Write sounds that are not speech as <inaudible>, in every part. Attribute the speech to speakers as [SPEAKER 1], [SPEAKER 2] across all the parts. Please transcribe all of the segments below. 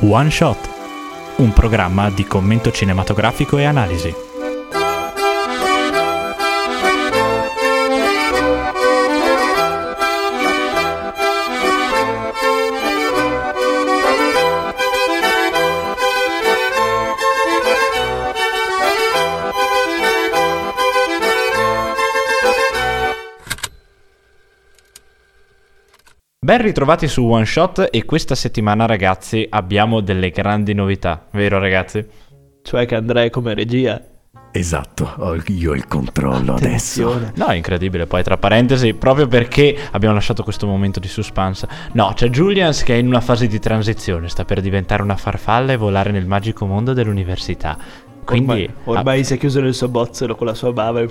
[SPEAKER 1] One Shot, un programma di commento cinematografico e analisi. Ben ritrovati su One Shot e questa settimana ragazzi abbiamo delle grandi novità, vero ragazzi?
[SPEAKER 2] Cioè che andrei come regia.
[SPEAKER 3] Esatto, ho io il controllo adesso.
[SPEAKER 2] Attenzione.
[SPEAKER 1] No, è incredibile, poi tra parentesi, proprio perché abbiamo lasciato questo momento di suspense. No, c'è Julians che è in una fase di transizione, sta per diventare una farfalla e volare nel magico mondo dell'università. Quindi
[SPEAKER 2] ormai, ormai si è chiuso nel suo bozzolo con la sua bava. e-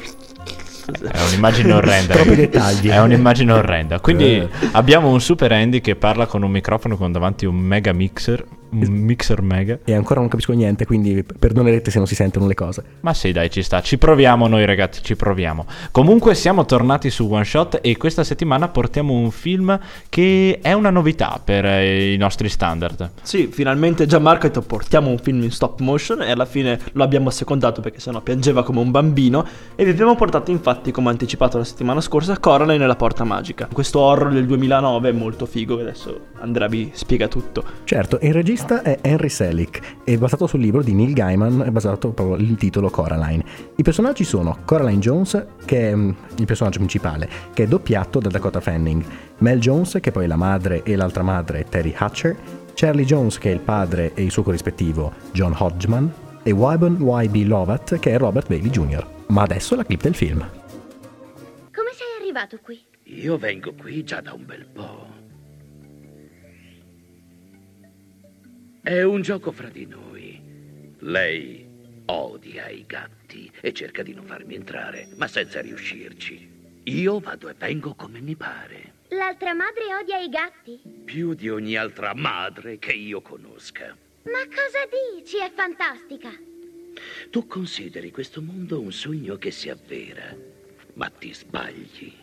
[SPEAKER 1] È un'immagine orrenda.
[SPEAKER 3] Troppi dettagli.
[SPEAKER 1] È un'immagine orrenda. Quindi
[SPEAKER 3] Eh.
[SPEAKER 1] abbiamo un super Andy che parla con un microfono con davanti un mega mixer. Un mixer mega.
[SPEAKER 3] E ancora non capisco niente, quindi perdonerete se non si sentono le cose.
[SPEAKER 1] Ma sì, dai, ci sta. Ci proviamo noi, ragazzi. Ci proviamo. Comunque, siamo tornati su One Shot e questa settimana portiamo un film che è una novità per eh, i nostri standard.
[SPEAKER 2] Sì, finalmente Gianmarco ha detto portiamo un film in stop motion e alla fine lo abbiamo secondato perché sennò piangeva come un bambino e vi abbiamo portato infatti, come anticipato la settimana scorsa, Coraline nella porta magica. Questo horror del 2009 è molto figo, adesso Andrea vi spiega tutto.
[SPEAKER 3] Certo, il regista è Henry Selick, è basato sul libro di Neil Gaiman, è basato proprio il titolo Coraline. I personaggi sono Coraline Jones, che è mm, il personaggio principale, che è doppiato da Dakota Fanning, Mel Jones, che poi è la madre e l'altra madre Terry Hatcher, Charlie Jones, che è il padre e il suo corrispettivo John Hodgman, e Wyburn Y.B. Lovat, che è Robert Bailey Jr. Ma adesso la clip del film.
[SPEAKER 4] Come sei arrivato qui?
[SPEAKER 5] Io vengo qui già da un bel po'. È un gioco fra di noi. Lei odia i gatti e cerca di non farmi entrare, ma senza riuscirci. Io vado e vengo come mi pare.
[SPEAKER 4] L'altra madre odia i gatti?
[SPEAKER 5] Più di ogni altra madre che io conosca.
[SPEAKER 4] Ma cosa dici? È fantastica.
[SPEAKER 5] Tu consideri questo mondo un sogno che si avvera, ma ti sbagli.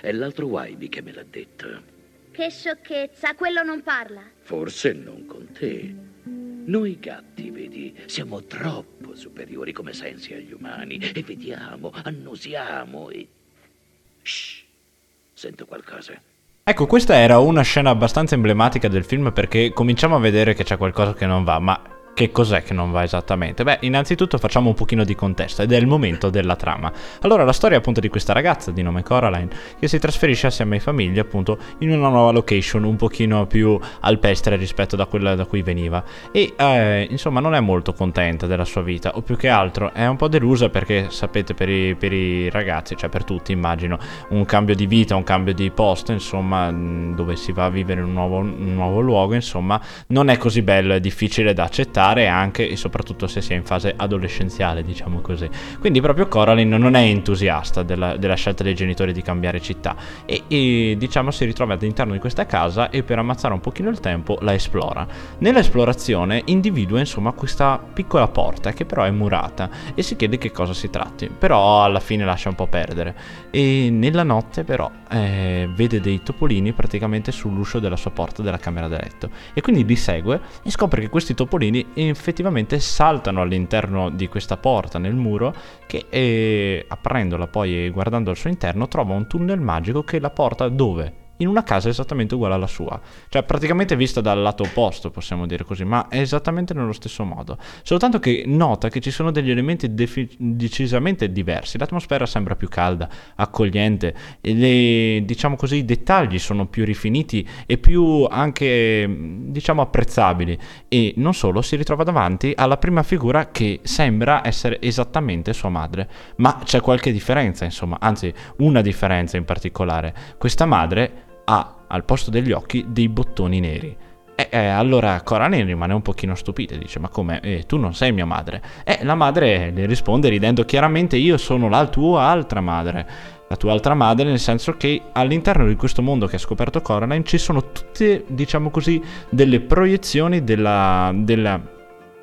[SPEAKER 5] È l'altro Waibi che me l'ha detto.
[SPEAKER 4] Che sciocchezza, quello non parla.
[SPEAKER 5] Forse non con te. Noi gatti, vedi, siamo troppo superiori come sensi agli umani e vediamo, annusiamo e... Shh, sento qualcosa.
[SPEAKER 1] Ecco, questa era una scena abbastanza emblematica del film perché cominciamo a vedere che c'è qualcosa che non va, ma che cos'è che non va esattamente? Beh, innanzitutto facciamo un pochino di contesto ed è il momento della trama. Allora, la storia appunto di questa ragazza di nome Coraline che si trasferisce assieme ai famiglie appunto in una nuova location un pochino più alpestre rispetto da quella da cui veniva e eh, insomma non è molto contenta della sua vita o più che altro è un po' delusa perché sapete per i, per i ragazzi, cioè per tutti immagino, un cambio di vita, un cambio di posto insomma dove si va a vivere in un nuovo, un nuovo luogo insomma non è così bello, è difficile da accettare anche e soprattutto se si è in fase adolescenziale diciamo così. Quindi proprio Coraline non è entusiasta della, della scelta dei genitori di cambiare città e, e, diciamo si ritrova all'interno di questa casa e per ammazzare un pochino il tempo la esplora. Nell'esplorazione individua insomma questa piccola porta che però è murata e si chiede che cosa si tratti, però alla fine lascia un po' perdere e nella notte però eh, vede dei topolini praticamente sull'uscio della sua porta della camera da letto e quindi li segue e scopre che questi topolini effettivamente saltano all'interno di questa porta nel muro che eh, aprendola poi e guardando al suo interno trova un tunnel magico che la porta dove? In una casa esattamente uguale alla sua, cioè praticamente vista dal lato opposto, possiamo dire così, ma è esattamente nello stesso modo. Soltanto che nota che ci sono degli elementi defi- decisamente diversi. L'atmosfera sembra più calda, accogliente, le, diciamo così, i dettagli sono più rifiniti e più anche, diciamo, apprezzabili. E non solo, si ritrova davanti alla prima figura che sembra essere esattamente sua madre. Ma c'è qualche differenza, insomma, anzi, una differenza in particolare. Questa madre ha al posto degli occhi dei bottoni neri. E eh, allora Coraline rimane un pochino stupita e dice: Ma come? Eh, tu non sei mia madre? E la madre le risponde ridendo chiaramente: Io sono la tua altra madre. La tua altra madre, nel senso che all'interno di questo mondo che ha scoperto Coraline ci sono tutte, diciamo così, delle proiezioni della, della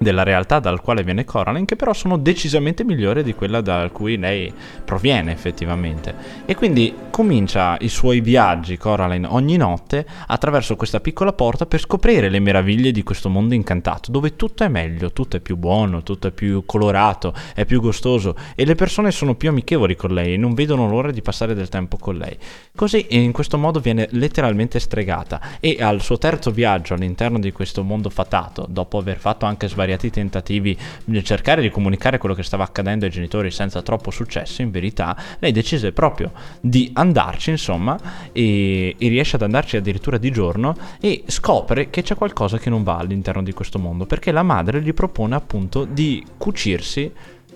[SPEAKER 1] della realtà dal quale viene Coraline, che però sono decisamente migliori di quella da cui lei proviene effettivamente. E quindi comincia i suoi viaggi, Coraline, ogni notte attraverso questa piccola porta per scoprire le meraviglie di questo mondo incantato, dove tutto è meglio, tutto è più buono, tutto è più colorato, è più gustoso e le persone sono più amichevoli con lei e non vedono l'ora di passare del tempo con lei. Così in questo modo viene letteralmente stregata e al suo terzo viaggio all'interno di questo mondo fatato, dopo aver fatto anche svariati svariati tentativi di cercare di comunicare quello che stava accadendo ai genitori senza troppo successo, in verità lei decise proprio di andarci, insomma, e, e riesce ad andarci addirittura di giorno e scopre che c'è qualcosa che non va all'interno di questo mondo, perché la madre gli propone appunto di cucirsi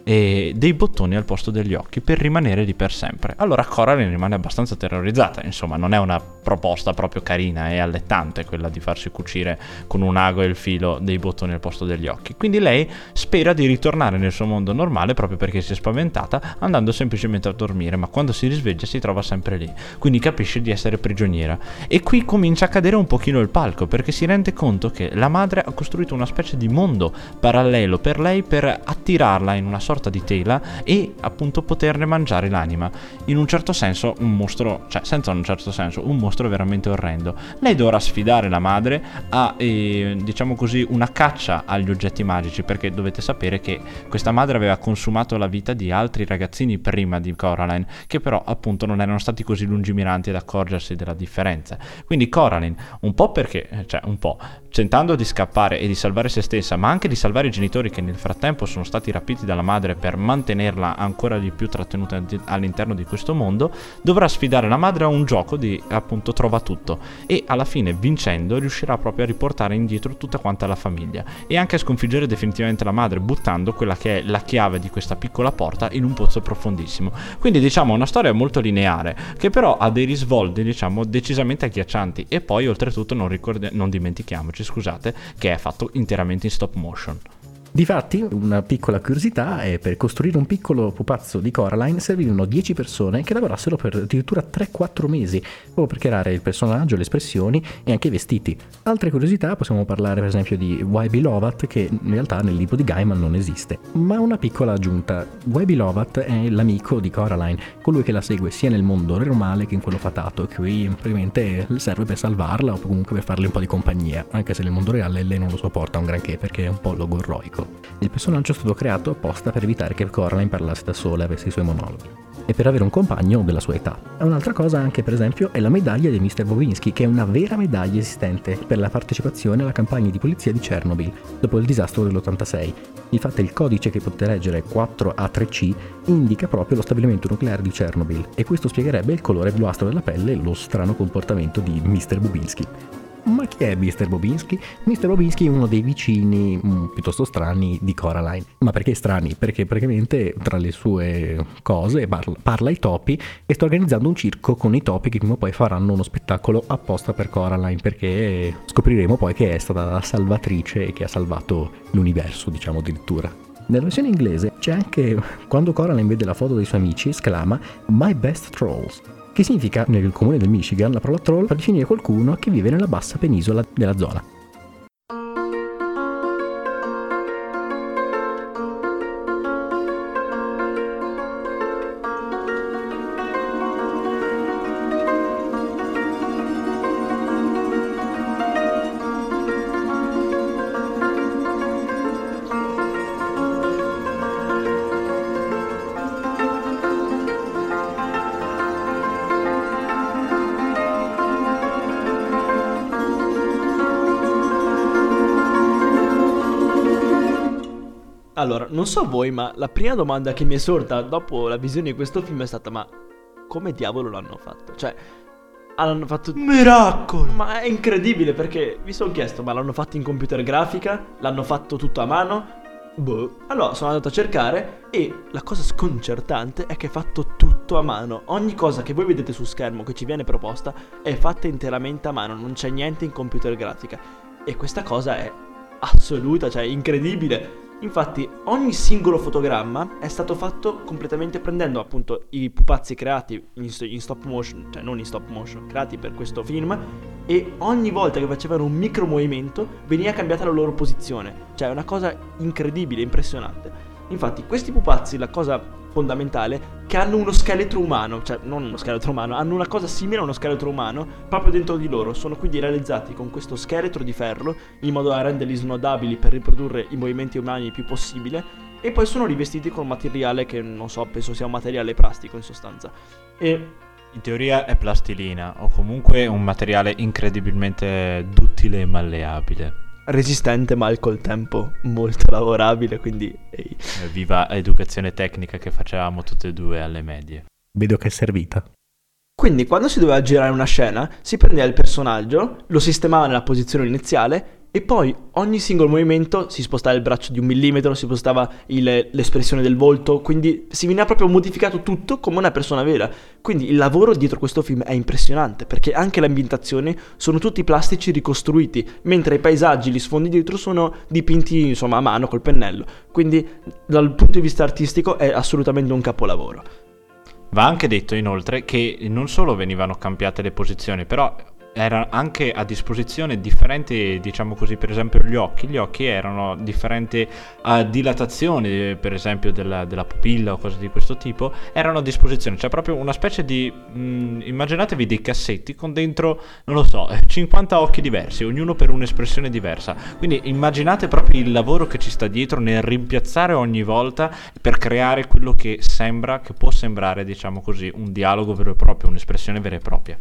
[SPEAKER 1] e dei bottoni al posto degli occhi per rimanere lì per sempre. Allora Coraline rimane abbastanza terrorizzata, insomma non è una proposta proprio carina e allettante quella di farsi cucire con un ago e il filo dei bottoni al posto degli occhi. Quindi lei spera di ritornare nel suo mondo normale proprio perché si è spaventata andando semplicemente a dormire, ma quando si risveglia si trova sempre lì, quindi capisce di essere prigioniera. E qui comincia a cadere un pochino il palco perché si rende conto che la madre ha costruito una specie di mondo parallelo per lei per attirarla in una sorta sorta di tela e appunto poterne mangiare l'anima. In un certo senso un mostro, cioè senza un certo senso, un mostro veramente orrendo. Lei dovrà sfidare la madre a, eh, diciamo così, una caccia agli oggetti magici perché dovete sapere che questa madre aveva consumato la vita di altri ragazzini prima di Coraline che però appunto non erano stati così lungimiranti ad accorgersi della differenza. Quindi Coraline, un po' perché, cioè un po', tentando di scappare e di salvare se stessa, ma anche di salvare i genitori che nel frattempo sono stati rapiti dalla madre per mantenerla ancora di più trattenuta all'interno di questo mondo, dovrà sfidare la madre a un gioco di appunto trova tutto e alla fine vincendo riuscirà proprio a riportare indietro tutta quanta la famiglia e anche a sconfiggere definitivamente la madre buttando quella che è la chiave di questa piccola porta in un pozzo profondissimo. Quindi diciamo una storia molto lineare che però ha dei risvolti diciamo decisamente agghiaccianti e poi oltretutto non, ricordi- non dimentichiamoci scusate che è fatto interamente in stop motion.
[SPEAKER 3] Difatti, una piccola curiosità è per costruire un piccolo pupazzo di Coraline servivano 10 persone che lavorassero per addirittura 3-4 mesi, proprio per creare il personaggio, le espressioni e anche i vestiti. Altre curiosità possiamo parlare per esempio di Wybie Lovat che in realtà nel libro di Gaiman non esiste. Ma una piccola aggiunta, Wybie Lovat è l'amico di Coraline, colui che la segue sia nel mondo normale che in quello fatato, e qui praticamente serve per salvarla o comunque per farle un po' di compagnia, anche se nel mondo reale lei non lo sopporta un granché perché è un po' logorroico. Il personaggio è stato creato apposta per evitare che Coraline parlasse da sola e avesse i suoi monologhi e per avere un compagno della sua età. Un'altra cosa anche per esempio è la medaglia di Mr. Bobinski, che è una vera medaglia esistente per la partecipazione alla campagna di polizia di Chernobyl dopo il disastro dell'86. Infatti il codice che potete leggere 4A3C indica proprio lo stabilimento nucleare di Chernobyl e questo spiegherebbe il colore bluastro della pelle e lo strano comportamento di Mr. Bobinski. Ma chi è Mr. Bobinski? Mr. Bobinski è uno dei vicini mh, mm, piuttosto strani di Coraline. Ma perché strani? Perché praticamente tra le sue cose parla, parla ai topi e sta organizzando un circo con i topi che prima o poi faranno uno spettacolo apposta per Coraline perché scopriremo poi che è stata la salvatrice e che ha salvato l'universo, diciamo addirittura. Nella versione inglese c'è anche quando Coraline vede la foto dei suoi amici esclama My best trolls che significa nel comune del Michigan la parola troll per definire qualcuno che vive nella bassa penisola della zona.
[SPEAKER 2] Non so voi, ma la prima domanda che mi è sorta dopo la visione di questo film è stata: ma come diavolo l'hanno fatto? Cioè, hanno fatto.
[SPEAKER 1] Miracolo!
[SPEAKER 2] Ma è incredibile perché mi sono chiesto: ma l'hanno fatto in computer grafica? L'hanno fatto tutto a mano? Boh. Allora sono andato a cercare e la cosa sconcertante è che è fatto tutto a mano. Ogni cosa che voi vedete su schermo che ci viene proposta è fatta interamente a mano, non c'è niente in computer grafica. E questa cosa è assoluta, cioè incredibile Infatti ogni singolo fotogramma è stato fatto completamente prendendo appunto i pupazzi creati in, in, stop motion, cioè non in stop motion, creati per questo film e ogni volta che facevano un micro movimento veniva cambiata la loro posizione, cioè è una cosa incredibile, impressionante. Infatti questi pupazzi, la cosa fondamentale che hanno uno scheletro umano, cioè non uno scheletro umano, hanno una cosa simile a uno scheletro umano proprio dentro di loro. Sono quindi realizzati con questo scheletro di ferro in modo da renderli snodabili per riprodurre i movimenti umani il più possibile e poi sono rivestiti con materiale che non so, penso sia un materiale plastico in sostanza. E
[SPEAKER 1] in teoria è plastilina o comunque un materiale incredibilmente duttile e malleabile
[SPEAKER 2] resistente ma al col tempo molto <laughs> lavorabile, quindi... Ehi.
[SPEAKER 1] Eh, viva educazione tecnica che facevamo tutte e due alle medie.
[SPEAKER 3] Vedo che è servita.
[SPEAKER 2] Quindi quando si doveva girare una scena, si prendeva il personaggio, lo sistemava nella posizione iniziale e poi ogni singolo movimento si spostava il braccio di un millimetro, si spostava il, l'espressione del volto, quindi si veniva proprio modificato tutto come una persona vera. Quindi il lavoro dietro questo film è impressionante perché anche le ambientazioni sono tutti plastici ricostruiti, mentre i paesaggi, gli sfondi dietro sono dipinti insomma a mano col pennello. Quindi dal punto di vista artistico è assolutamente un capolavoro.
[SPEAKER 1] Va anche detto inoltre che non solo venivano cambiate le posizioni, però era anche a disposizione differenti, diciamo così, per esempio gli occhi. Gli occhi erano differenti a dilatazione, per esempio, della, della, pupilla o cose di questo tipo, erano a disposizione. C'è proprio una specie di... Mh, mm, immaginatevi dei cassetti con dentro, non lo so, 50 occhi diversi, ognuno per un'espressione diversa. Quindi immaginate proprio il lavoro che ci sta dietro nel rimpiazzare ogni volta per creare quello che sembra, che può sembrare, diciamo così, un dialogo vero e proprio, un'espressione vera e propria.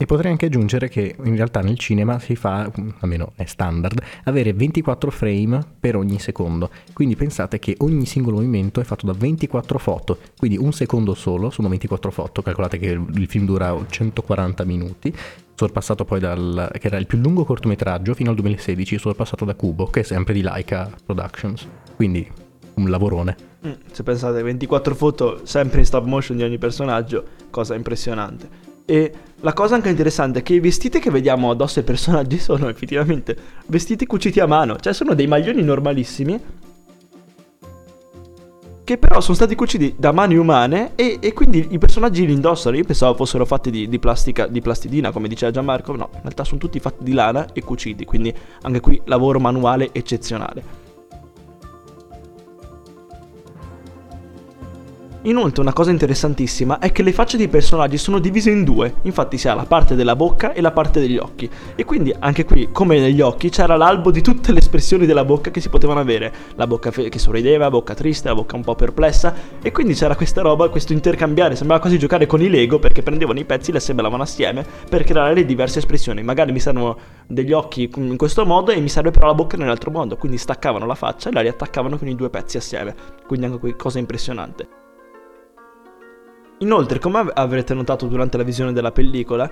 [SPEAKER 3] E potrei anche aggiungere che in realtà nel cinema si fa, almeno è standard, avere 24 frame per ogni secondo. Quindi pensate che ogni singolo movimento è fatto da 24 foto. Quindi un secondo solo sono 24 foto. Calcolate che il film dura 140 minuti. Sorpassato poi dal. che era il più lungo cortometraggio fino al 2016, sorpassato da Cubo, che è sempre di Laika Productions. Quindi un lavorone.
[SPEAKER 2] Mm, se pensate 24 foto sempre in stop motion di ogni personaggio, cosa impressionante. E la cosa anche interessante è che i vestiti che vediamo addosso ai personaggi <laughs> sono effettivamente vestiti cuciti a mano, cioè sono dei maglioni normalissimi che però sono stati cuciti da mani umane e, e, quindi i personaggi li indossano. Io pensavo fossero fatti di, di, plastica, di plastidina, come diceva Gianmarco, no, in realtà sono tutti fatti di lana e cuciti, quindi anche qui lavoro manuale eccezionale. Inoltre una cosa interessantissima è che le facce dei personaggi sono divise in due, infatti si ha la parte della bocca e la parte degli occhi. E quindi anche qui, come negli occhi, c'era l'albo di tutte le espressioni della bocca che si potevano avere. La bocca fe- che sorrideva, la bocca triste, la bocca un po' perplessa. E quindi c'era questa roba, questo intercambiare, sembrava quasi giocare con i Lego perché prendevano i pezzi, li assemblavano assieme per creare le diverse espressioni. Magari mi servono degli occhi in questo modo e mi serve però la bocca nell'altro modo. Quindi staccavano la faccia e la riattaccavano con i due pezzi assieme. Quindi anche qui cosa impressionante. Inoltre, come avrete notato durante la visione della pellicola,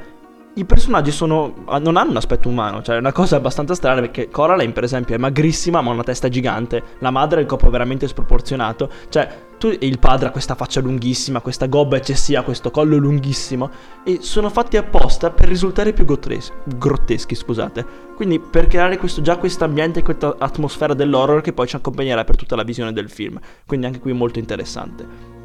[SPEAKER 2] i personaggi sono, non hanno un aspetto umano, cioè è una cosa abbastanza strana perché Coraline per esempio è magrissima ma ha una testa gigante, la madre ha il corpo veramente sproporzionato, cioè tu e il padre ha questa faccia lunghissima, questa gobba eccessiva, questo collo lunghissimo e sono fatti apposta per risultare più grotteschi, grotteschi scusate. Quindi per creare questo, già questo ambiente, questa atmosfera dell'horror che poi ci accompagnerà per tutta la visione del film, quindi anche qui molto interessante.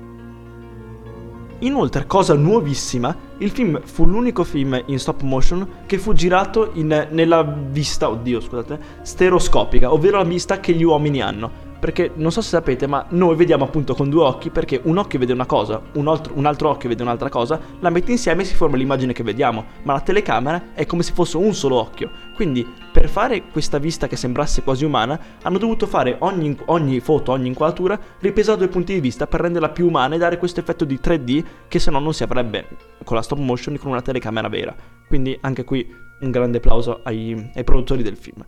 [SPEAKER 2] Inoltre, cosa nuovissima, il film fu l'unico film in stop motion che fu girato in, nella vista, oddio scusate, stereoscopica, ovvero la vista che gli uomini hanno. Perché non so se sapete, ma noi vediamo appunto con due occhi perché un occhio vede una cosa, un altro, un altro occhio vede un'altra cosa, la metti insieme e si forma l'immagine che vediamo, ma la telecamera è come se fosse un solo occhio. Quindi per fare questa vista che sembrasse quasi umana, hanno dovuto fare ogni, ogni foto, ogni inquadratura ripresa da due punti di vista per renderla più umana e dare questo effetto di 3D che se no non si avrebbe con la stop motion con una telecamera vera. Quindi anche qui un grande applauso ai, ai produttori del film.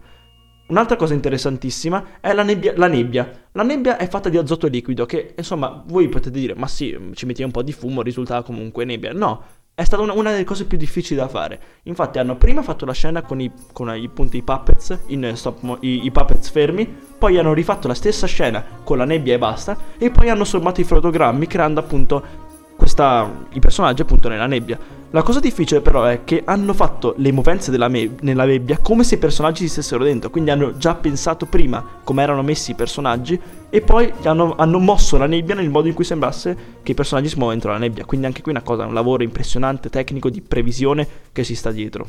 [SPEAKER 2] Un'altra cosa interessantissima è la nebbia, la nebbia. La nebbia è fatta di azoto liquido che, insomma, voi potete dire, ma sì, ci metti un po' di fumo, risultava comunque nebbia. No, è stata una, una, delle cose più difficili da fare. Infatti hanno prima fatto la scena con i, con i punti, i puppets, in stop, i, i puppets fermi, poi hanno rifatto la stessa scena con la nebbia e basta, e poi hanno sommato i fotogrammi creando appunto questa, i personaggi appunto nella nebbia. La cosa difficile però è che hanno fatto le movenze me- nella nebbia come se i personaggi si stessero dentro, quindi hanno già pensato prima come erano messi i personaggi e poi hanno, hanno mosso la nebbia nel modo in cui sembrasse che i personaggi si muovono dentro la nebbia. Quindi anche qui una cosa, un lavoro impressionante tecnico di previsione che si sta dietro.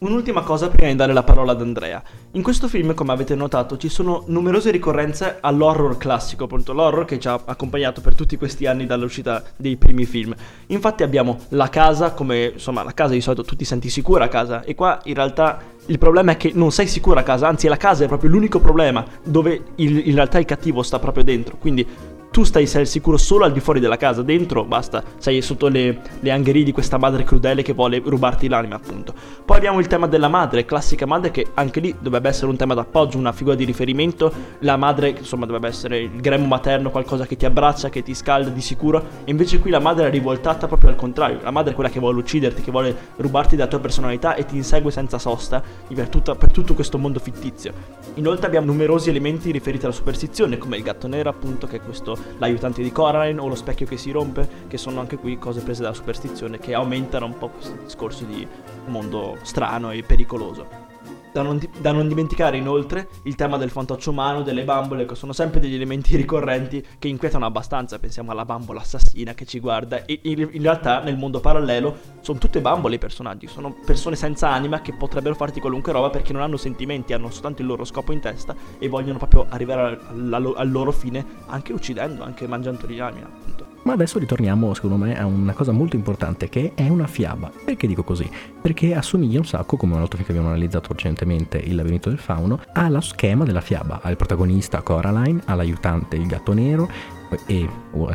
[SPEAKER 2] Un'ultima cosa prima di dare la parola ad Andrea. In questo film, come avete notato, ci sono numerose ricorrenze all'horror classico, appunto l'horror che ci ha accompagnato per tutti questi anni dall'uscita dei primi film. Infatti abbiamo la casa, come insomma la casa di solito tu ti senti sicura a casa, e qua in realtà il problema è che non sei sicura a casa, anzi la casa è proprio l'unico problema dove il, in realtà il cattivo sta proprio dentro. Quindi tu stai sei sicuro solo al di fuori della casa, dentro basta, sei sotto le, le angherie di questa madre crudele che vuole rubarti l'anima, appunto. Poi abbiamo il tema della madre, classica madre che anche lì dovrebbe essere un tema d'appoggio, una figura di riferimento. La madre, insomma, dovrebbe essere il gremmo materno, qualcosa che ti abbraccia, che ti scalda di sicuro. E invece qui la madre è rivoltata proprio al contrario. La madre è quella che vuole ucciderti, che vuole rubarti la tua personalità e ti insegue senza sosta per, tutta, per tutto questo mondo fittizio. Inoltre abbiamo numerosi elementi riferiti alla superstizione, come il gatto nero, appunto, che è questo l'aiutante di Coraline o lo specchio che si rompe, che sono anche qui cose prese dalla superstizione che aumentano un po' questo discorso di mondo strano e pericoloso. Da non, di- da non, dimenticare inoltre il tema del fantoccio umano, delle bambole, che sono sempre degli elementi <laughs> ricorrenti che inquietano abbastanza. Pensiamo alla bambola assassina che ci guarda. E in, in realtà nel mondo parallelo sono tutte bambole i personaggi, sono persone senza anima che potrebbero farti qualunque roba perché non hanno sentimenti, hanno soltanto il loro scopo in testa e vogliono proprio arrivare al, al, al loro fine anche uccidendo, anche mangiando gli anima, appunto.
[SPEAKER 3] Ma adesso ritorniamo, secondo me, a una cosa molto importante che è una fiaba. Perché dico così? Perché assomiglia un sacco, come una volta che abbiamo analizzato recentemente il labirinto del fauno, allo schema della fiaba. Ha il protagonista Coraline, ha l'aiutante il gatto nero e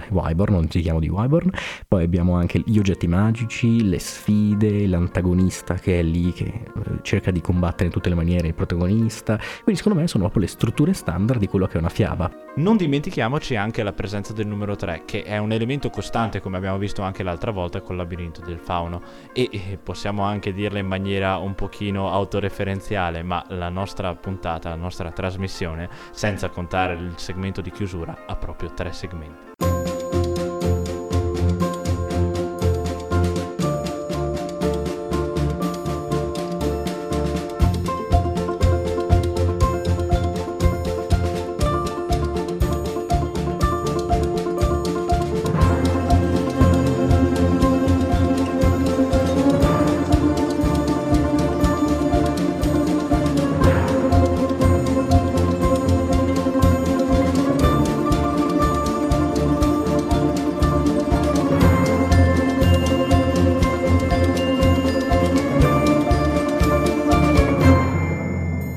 [SPEAKER 3] Wyborn, non ci chiamo di Wyborn. Poi abbiamo anche gli oggetti magici, le sfide, l'antagonista che è lì che eh, cerca di combattere in tutte le maniere il protagonista. Quindi secondo me sono proprio le strutture standard di quello che è una fiaba.
[SPEAKER 1] Non dimentichiamoci anche la presenza del numero 3, che è un elemento costante come abbiamo visto anche l'altra volta col labirinto del fauno. E possiamo anche dirla in maniera un pochino autoreferenziale, ma la nostra puntata, la nostra trasmissione, senza contare il segmento di chiusura, ha proprio tre segmenti segmento.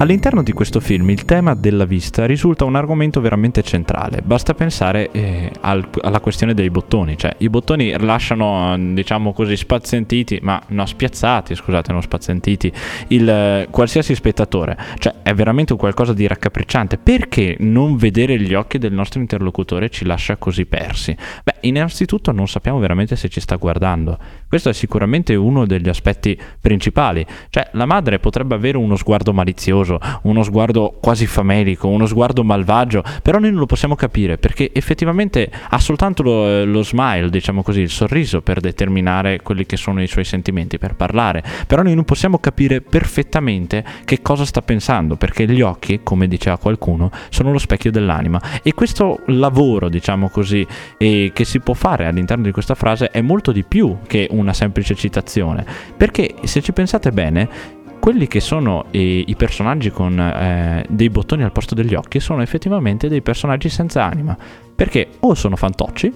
[SPEAKER 1] All'interno di questo film il tema della vista risulta un argomento veramente centrale, basta pensare eh, al, alla questione dei bottoni, cioè i bottoni lasciano diciamo così spazientiti, ma no spiazzati, scusate, non spazientiti, il, eh, qualsiasi spettatore, cioè è veramente qualcosa di raccapricciante, perché non vedere gli occhi del nostro interlocutore ci lascia così persi? Beh, innanzitutto non sappiamo veramente se ci sta guardando, questo è sicuramente uno degli aspetti principali, cioè la madre potrebbe avere uno sguardo malizioso, uno sguardo quasi famelico, uno sguardo malvagio, però noi non lo possiamo capire perché effettivamente ha soltanto lo, lo smile, diciamo così, il sorriso per determinare quelli che sono i suoi sentimenti, per parlare, però noi non possiamo capire perfettamente che cosa sta pensando perché gli occhi, come diceva qualcuno, sono lo specchio dell'anima. E questo lavoro, diciamo così, che si può fare all'interno di questa frase è molto di più che una semplice citazione, perché se ci pensate bene, quelli che sono i, i personaggi con eh, dei bottoni al posto degli occhi sono effettivamente dei personaggi senza anima, perché o sono fantocci,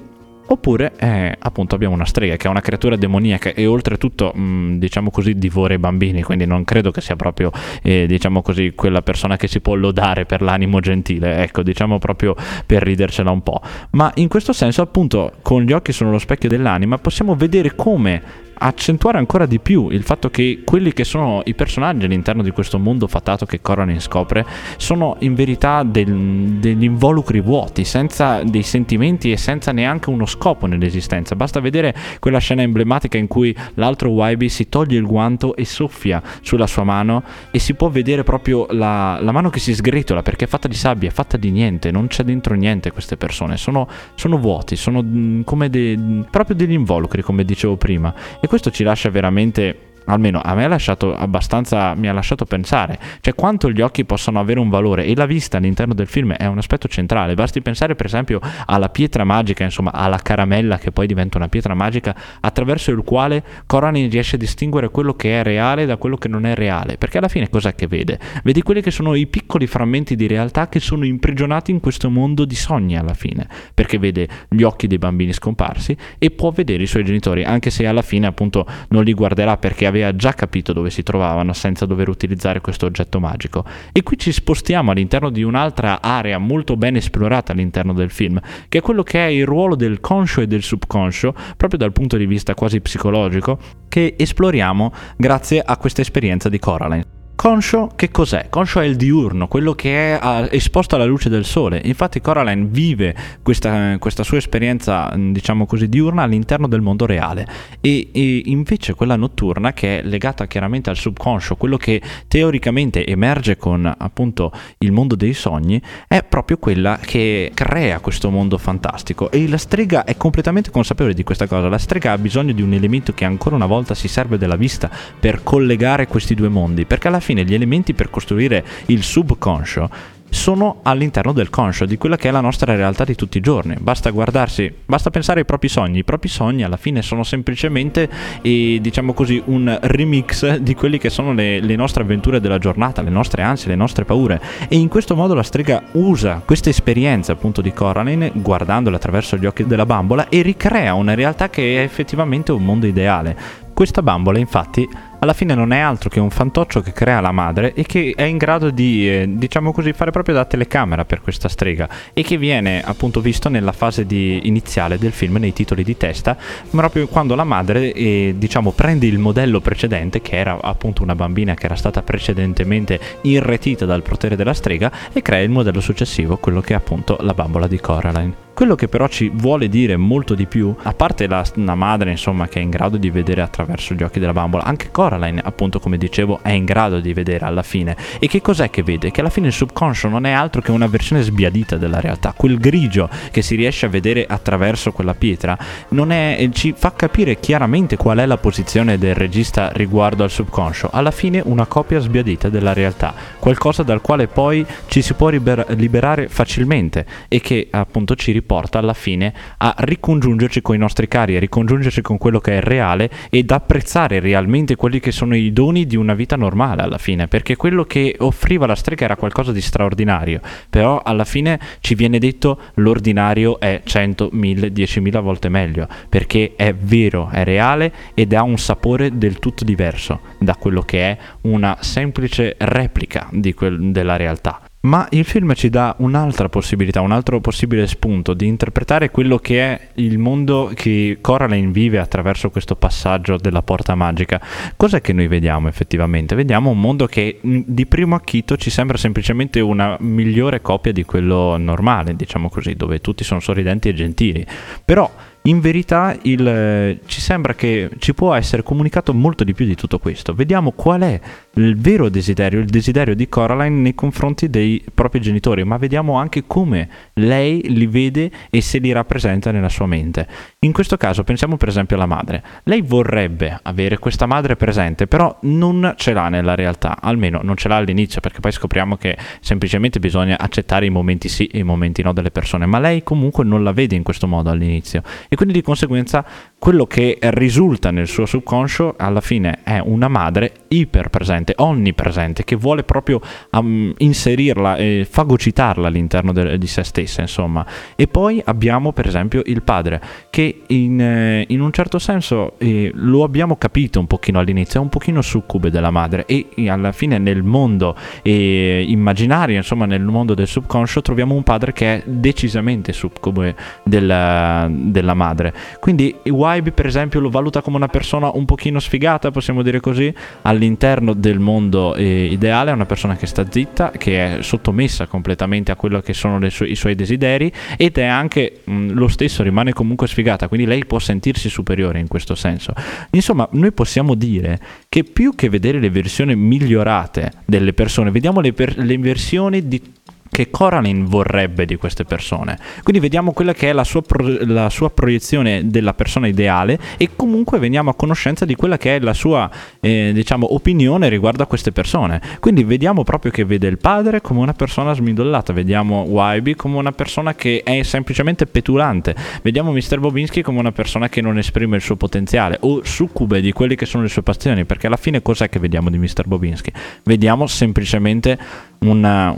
[SPEAKER 1] oppure eh, appunto abbiamo una strega che è una creatura demoniaca e oltretutto mh, mm, diciamo così divora i bambini quindi non credo che sia proprio eh, diciamo così quella persona che si può lodare per l'animo gentile. Ecco diciamo proprio per ridercela un po' ma in questo senso appunto con gli occhi sono lo specchio dell'anima possiamo vedere come accentuare ancora di più il fatto che quelli che sono i personaggi all'interno di questo mondo fatato che Coraline scopre sono in verità del, degli involucri vuoti, senza dei sentimenti e senza neanche uno scopo nell'esistenza. Basta vedere quella scena emblematica in cui l'altro Wybie si toglie il guanto e soffia sulla sua mano e si può vedere proprio la, la mano che si sgretola perché è fatta di sabbia, è fatta di niente, non c'è dentro niente queste persone, sono, sono vuoti, sono mm, come de, proprio degli involucri come dicevo prima e questo ci lascia veramente almeno a me ha lasciato abbastanza, mi ha lasciato pensare, cioè quanto gli occhi possono avere un valore? E la vista all'interno del film è un aspetto centrale, basti pensare per esempio alla pietra magica, insomma alla caramella che poi diventa una pietra magica attraverso il quale Coraline riesce a distinguere quello che è reale da quello che non è reale, perché alla fine cos'è che vede? Vedi quelli che sono i piccoli frammenti di realtà che sono imprigionati in questo mondo di sogni alla fine, perché vede gli occhi dei bambini scomparsi e può vedere i suoi genitori, anche se alla fine appunto non li guarderà perché aveva già capito dove si trovavano senza dover utilizzare questo oggetto magico. E qui ci spostiamo all'interno di un'altra area molto ben esplorata all'interno del film, che è quello che è il ruolo del conscio e del subconscio, proprio dal punto di vista quasi psicologico, che esploriamo grazie a questa esperienza di Coraline. Conscio che cos'è? Conscio è il diurno, quello che è esposto alla luce del sole. Infatti Coraline vive questa, questa sua esperienza, diciamo così, diurna all'interno del mondo reale e, e, invece quella notturna che è legata chiaramente al subconscio, quello che teoricamente emerge con appunto il mondo dei sogni, è proprio quella che crea questo mondo fantastico e la strega è completamente consapevole di questa cosa. La strega ha bisogno di un elemento che ancora una volta si serve della vista per collegare questi due mondi, perché alla fine fine gli elementi per costruire il subconscio sono all'interno del conscio, di quella che è la nostra realtà di tutti i giorni. Basta guardarsi, basta pensare ai propri sogni. I propri sogni alla fine sono semplicemente, eh, diciamo così, un remix di quelli che sono le, le, nostre avventure della giornata, le nostre ansie, le nostre paure. E in questo modo la strega usa questa esperienza appunto di Coraline, guardandola attraverso gli occhi della bambola, e ricrea una realtà che è effettivamente un mondo ideale. Questa bambola infatti alla fine non è altro che un fantoccio che crea la madre e che è in grado di, eh, diciamo così, fare proprio da telecamera per questa strega e che viene appunto visto nella fase di, iniziale del film, nei titoli di testa, proprio quando la madre, eh, diciamo, prende il modello precedente, che era appunto una bambina che era stata precedentemente irretita dal potere della strega, e crea il modello successivo, quello che è appunto la bambola di Coraline. Quello che però ci vuole dire molto di più, a parte la, la, madre insomma che è in grado di vedere attraverso gli occhi della bambola, anche Coraline appunto come dicevo è in grado di vedere alla fine. E che cos'è che vede? Che alla fine il subconscio non è altro che una versione sbiadita della realtà, quel grigio che si riesce a vedere attraverso quella pietra è, ci fa capire chiaramente qual è la posizione del regista riguardo al subconscio. Alla fine una copia sbiadita della realtà, qualcosa dal quale poi ci si può liber- liberare facilmente e che appunto ci riporta porta alla fine a ricongiungerci con i nostri cari, a ricongiungerci con quello che è reale ed apprezzare realmente quelli che sono i doni di una vita normale alla fine, perché quello che offriva la strega era qualcosa di straordinario, però alla fine ci viene detto l'ordinario è 100, 1000, 10.000 volte meglio, perché è vero, è reale ed ha un sapore del tutto diverso da quello che è una semplice replica quel, della realtà. Ma il film ci dà un'altra possibilità, un altro possibile spunto di interpretare quello che è il mondo che Coraline vive attraverso questo passaggio della porta magica. Cos'è che noi vediamo effettivamente? Vediamo un mondo che mm, di primo acchito ci sembra semplicemente una migliore copia di quello normale, diciamo così, dove tutti sono sorridenti e gentili. Però in verità il, eh, ci sembra che ci può essere comunicato molto di più di tutto questo. Vediamo qual è il vero desiderio, il desiderio di Coraline nei confronti dei propri genitori, ma vediamo anche come lei li vede e se li rappresenta nella sua mente. In questo caso pensiamo per esempio alla madre. Lei vorrebbe avere questa madre presente, però non ce l'ha nella realtà, almeno non ce l'ha all'inizio, perché poi scopriamo che semplicemente bisogna accettare i momenti sì e i momenti no delle persone, ma lei comunque non la vede in questo modo all'inizio e quindi di conseguenza quello che risulta nel suo subconscio alla fine è una madre iperpresente, onnipresente, che vuole proprio um, inserirla e fagocitarla all'interno de- di se stessa, insomma. E poi abbiamo per esempio il padre, che in, eh, in un certo senso eh, lo abbiamo capito un pochino all'inizio, è un pochino succube della madre e, alla fine nel mondo eh, immaginario, insomma nel mondo del subconscio, troviamo un padre che è decisamente succube della, della madre. Quindi Wybe per esempio lo valuta come una persona un pochino sfigata, possiamo dire così, all'interno del mondo eh, ideale, è una persona che sta zitta, che è sottomessa completamente a quello che sono su- i suoi desideri ed è anche mh, lo stesso, rimane comunque sfigata, quindi lei può sentirsi superiore in questo senso. Insomma, noi possiamo dire che più che vedere le versioni migliorate delle persone, vediamo le, per- le versioni di che Coraline vorrebbe di queste persone. Quindi vediamo quella che è la sua, pro- la sua, proiezione della persona ideale e comunque veniamo a conoscenza di quella che è la sua eh, diciamo, opinione riguardo a queste persone. Quindi vediamo proprio che vede il padre come una persona smidollata, vediamo Wybe come una persona che è semplicemente petulante, vediamo Mr. Bobinski come una persona che non esprime il suo potenziale o succube di quelle che sono le sue passioni, perché alla fine cos'è che vediamo di Mr. Bobinski? Vediamo semplicemente una,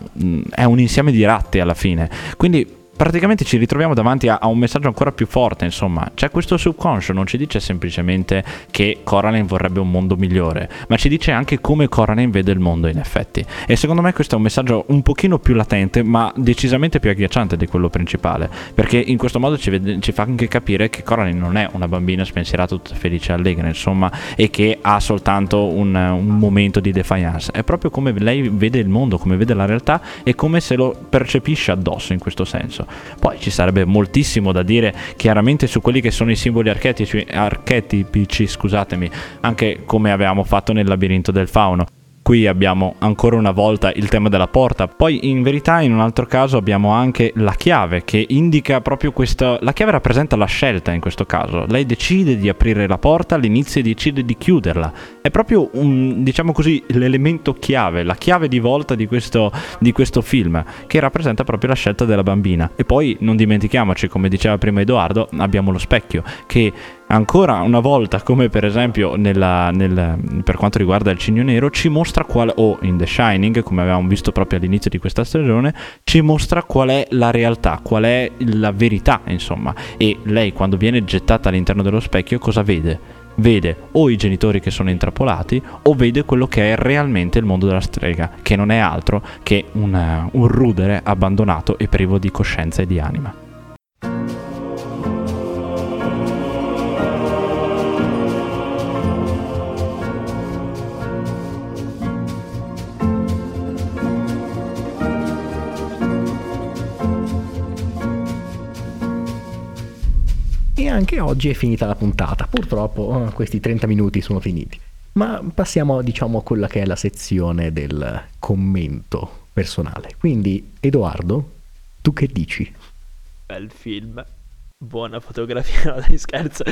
[SPEAKER 1] è un insieme di ratti alla fine. Quindi praticamente ci ritroviamo davanti a, a, un messaggio ancora più forte, insomma, c'è questo subconscio, non ci dice semplicemente che Coraline vorrebbe un mondo migliore, ma ci dice anche come Coraline vede il mondo in effetti. E secondo me questo è un messaggio un pochino più latente, ma decisamente più agghiacciante di quello principale, perché in questo modo ci, vede, ci fa anche capire che Coraline non è una bambina spensierata, tutta felice e allegra, insomma, e che ha soltanto un, un momento di defiance, è proprio come lei vede il mondo, come vede la realtà e come se lo percepisce addosso in questo senso. Poi ci sarebbe moltissimo da dire chiaramente su quelli che sono i simboli archetipici, archetipici scusatemi, anche come avevamo fatto nel labirinto del fauno. Qui abbiamo ancora una volta il tema della porta, poi in verità in un altro caso abbiamo anche la chiave che indica proprio questa... La chiave rappresenta la scelta in questo caso, lei decide di aprire la porta all'inizio decide di chiuderla, è proprio un, diciamo così, l'elemento chiave, la chiave di volta di questo, di questo film, che rappresenta proprio la scelta della bambina. E poi non dimentichiamoci, come diceva prima Edoardo, abbiamo lo specchio che ancora una volta, come per esempio nella, nel, per quanto riguarda il Cigno Nero, ci mostra qual o in The Shining, come avevamo visto proprio all'inizio di questa stagione, ci mostra qual è la realtà, qual è la verità, insomma. E lei quando viene gettata all'interno dello specchio cosa vede? Vede o i genitori che sono intrappolati o vede quello che è realmente il mondo della strega, che non è altro che un, un rudere abbandonato e privo di coscienza e di anima.
[SPEAKER 3] Anche oggi è finita la puntata. Purtroppo eh, questi 30 minuti sono finiti. Ma passiamo diciamo a quella che è la sezione del commento personale. Quindi Edoardo, tu che dici?
[SPEAKER 2] Bel film. Buona fotografia, <laughs> no, dai scherzo.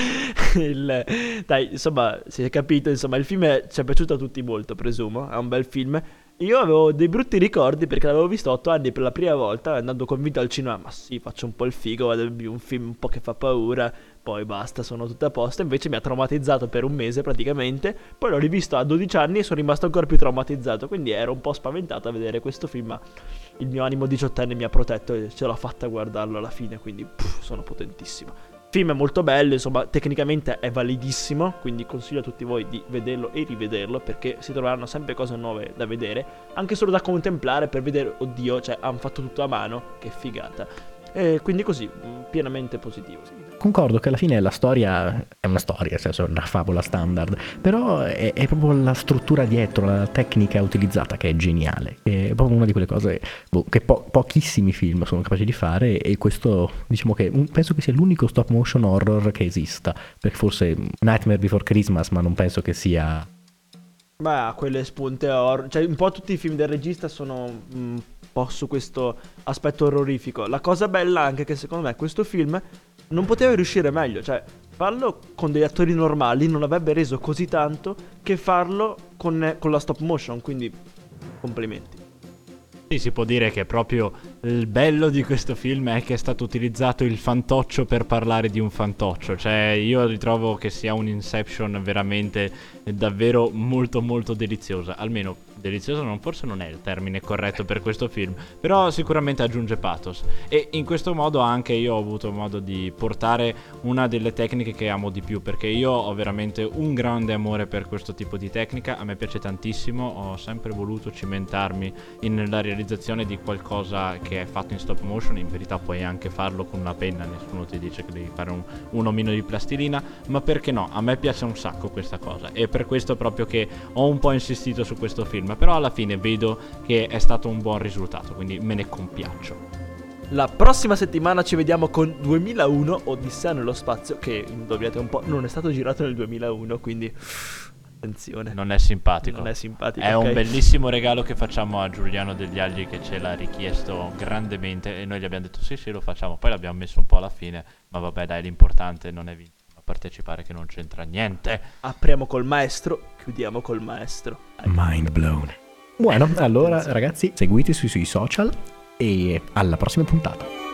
[SPEAKER 2] Il, dai, insomma, si è capito, insomma, il film ci è piaciuto a tutti molto, presumo. È un bel film. Io avevo dei brutti ricordi perché l'avevo visto otto anni per la prima volta, andando convinto al cinema, ma sì, faccio un po' il figo, vado un film un po' che fa paura, poi basta, sono tutto a posto. Invece mi ha traumatizzato per un mese praticamente, poi l'ho rivisto a 12 anni e sono rimasto ancora più traumatizzato, quindi ero un po' spaventato a vedere questo film, ma il mio animo diciottenne mi ha protetto e ce l'ho fatta a guardarlo alla fine, quindi pff, sono potentissimo film è molto bello, insomma, tecnicamente è validissimo, quindi consiglio a tutti voi di vederlo e rivederlo perché si troveranno sempre cose nuove da vedere, anche solo da contemplare per vedere, oddio, cioè hanno fatto tutto a mano, che figata. E quindi così, mm, pienamente positivo.
[SPEAKER 3] Concordo che alla fine la storia è una storia, nel senso è una favola standard, però è, è, proprio la struttura dietro, la tecnica utilizzata che è geniale. È proprio una di quelle cose boh, che po- pochissimi film sono capaci di fare e questo diciamo che penso che sia l'unico stop motion horror che esista, perché forse Nightmare Before Christmas, ma non penso che sia...
[SPEAKER 2] Beh, quelle spunte horror, cioè un po' tutti i film del regista sono... Mh po' su questo aspetto orrorifico. La cosa bella anche che secondo me questo film non poteva riuscire meglio, cioè farlo con degli attori normali non avrebbe reso così tanto che farlo con, con la stop motion, quindi complimenti.
[SPEAKER 1] Sì, si può dire che proprio il bello di questo film è che è stato utilizzato il fantoccio per parlare di un fantoccio. Cioè, io ritrovo che sia un Inception veramente davvero molto molto deliziosa. Almeno delizioso non, forse non è il termine corretto per questo film, però sicuramente aggiunge pathos e in questo modo anche io ho avuto modo di portare una delle tecniche che amo di più perché io ho veramente un grande amore per questo tipo di tecnica, a me piace tantissimo, ho sempre voluto cimentarmi nella realizzazione di qualcosa che è fatto in stop motion, in verità puoi anche farlo con una penna, nessuno ti dice che devi fare un, un omino di plastilina, ma perché no? A me piace un sacco questa cosa e per questo proprio che ho un po' insistito su questo film, però alla fine vedo che è stato un buon risultato, quindi me ne compiaccio.
[SPEAKER 2] La prossima settimana ci vediamo con 2001 Odissea nello spazio che indovinate un po' non è stato girato nel 2001 quindi attenzione
[SPEAKER 1] Non è simpatico.
[SPEAKER 2] non è simpatico
[SPEAKER 1] È
[SPEAKER 2] ok?
[SPEAKER 1] un bellissimo regalo che facciamo a Giuliano degli Agli che ce l'ha richiesto grandemente e noi gli abbiamo detto sì sì lo facciamo, poi l'abbiamo messo un po' alla fine, ma vabbè dai l'importante non è vincere, partecipare che non c'entra niente.
[SPEAKER 2] apriamo col maestro chiudiamo col maestro
[SPEAKER 3] Mind blown. Bueno, allora ragazzi, seguiteci sui social e alla prossima puntata.